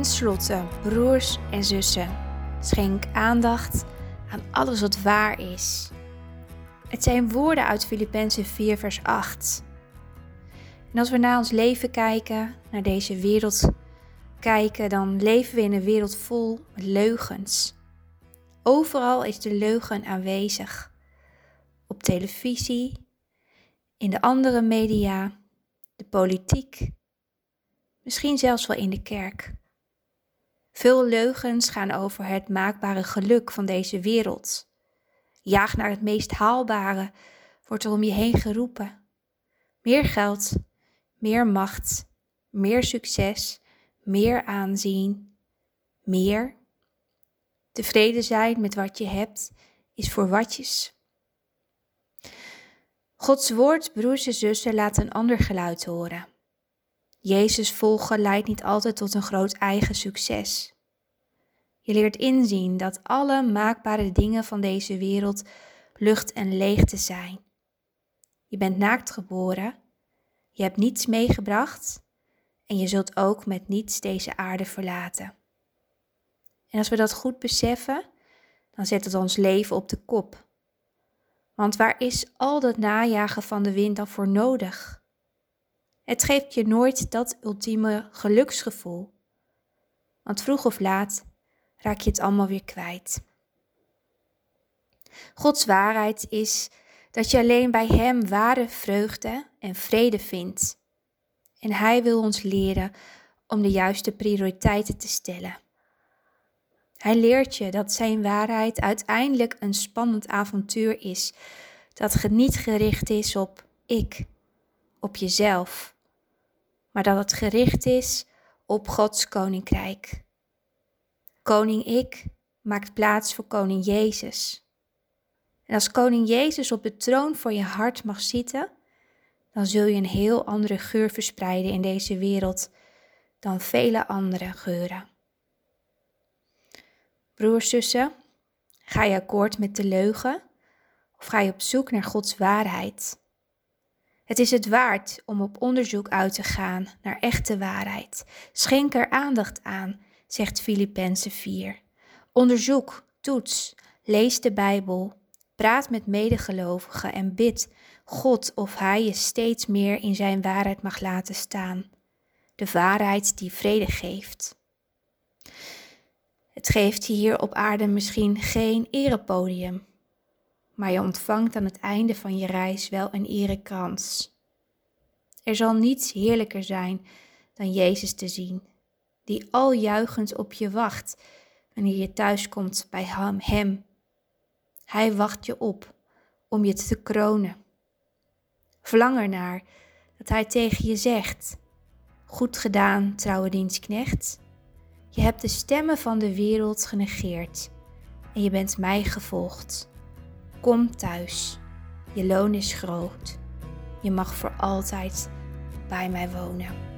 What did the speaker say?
Ten slotte, broers en zussen, schenk aandacht aan alles wat waar is. Het zijn woorden uit Filippenzen 4, vers 8. En als we naar ons leven kijken, naar deze wereld kijken, dan leven we in een wereld vol met leugens. Overal is de leugen aanwezig. Op televisie, in de andere media, de politiek, misschien zelfs wel in de kerk. Veel leugens gaan over het maakbare geluk van deze wereld. Jaag naar het meest haalbare, wordt er om je heen geroepen. Meer geld, meer macht, meer succes, meer aanzien, meer. Tevreden zijn met wat je hebt is voor watjes. Gods woord, broers en zussen, laat een ander geluid horen. Jezus volgen leidt niet altijd tot een groot eigen succes. Je leert inzien dat alle maakbare dingen van deze wereld lucht en leegte zijn. Je bent naakt geboren, je hebt niets meegebracht en je zult ook met niets deze aarde verlaten. En als we dat goed beseffen, dan zet het ons leven op de kop. Want waar is al dat najagen van de wind dan voor nodig? Het geeft je nooit dat ultieme geluksgevoel. Want vroeg of laat raak je het allemaal weer kwijt. Gods waarheid is dat je alleen bij Hem ware vreugde en vrede vindt. En Hij wil ons leren om de juiste prioriteiten te stellen. Hij leert je dat Zijn waarheid uiteindelijk een spannend avontuur is, dat niet gericht is op ik, op jezelf, maar dat het gericht is op Gods koninkrijk. Koning ik maakt plaats voor Koning Jezus. En als Koning Jezus op de troon voor je hart mag zitten, dan zul je een heel andere geur verspreiden in deze wereld dan vele andere geuren. Broers, zussen, ga je akkoord met de leugen of ga je op zoek naar Gods waarheid? Het is het waard om op onderzoek uit te gaan naar echte waarheid. Schenk er aandacht aan, zegt Filippenzen 4. Onderzoek, toets, lees de Bijbel, praat met medegelovigen en bid God of Hij je steeds meer in Zijn waarheid mag laten staan. De waarheid die vrede geeft. Het geeft hier op aarde misschien geen erepodium, maar je ontvangt aan het einde van je reis wel een erekrans. Er zal niets heerlijker zijn dan Jezus te zien, die al juichend op je wacht wanneer je thuiskomt bij hem. Hij wacht je op om je te kronen. Verlang ernaar dat hij tegen je zegt: Goed gedaan, trouwe dienstknecht. Je hebt de stemmen van de wereld genegeerd en je bent mij gevolgd. Kom thuis. Je loon is groot. Je mag voor altijd bij mij wonen.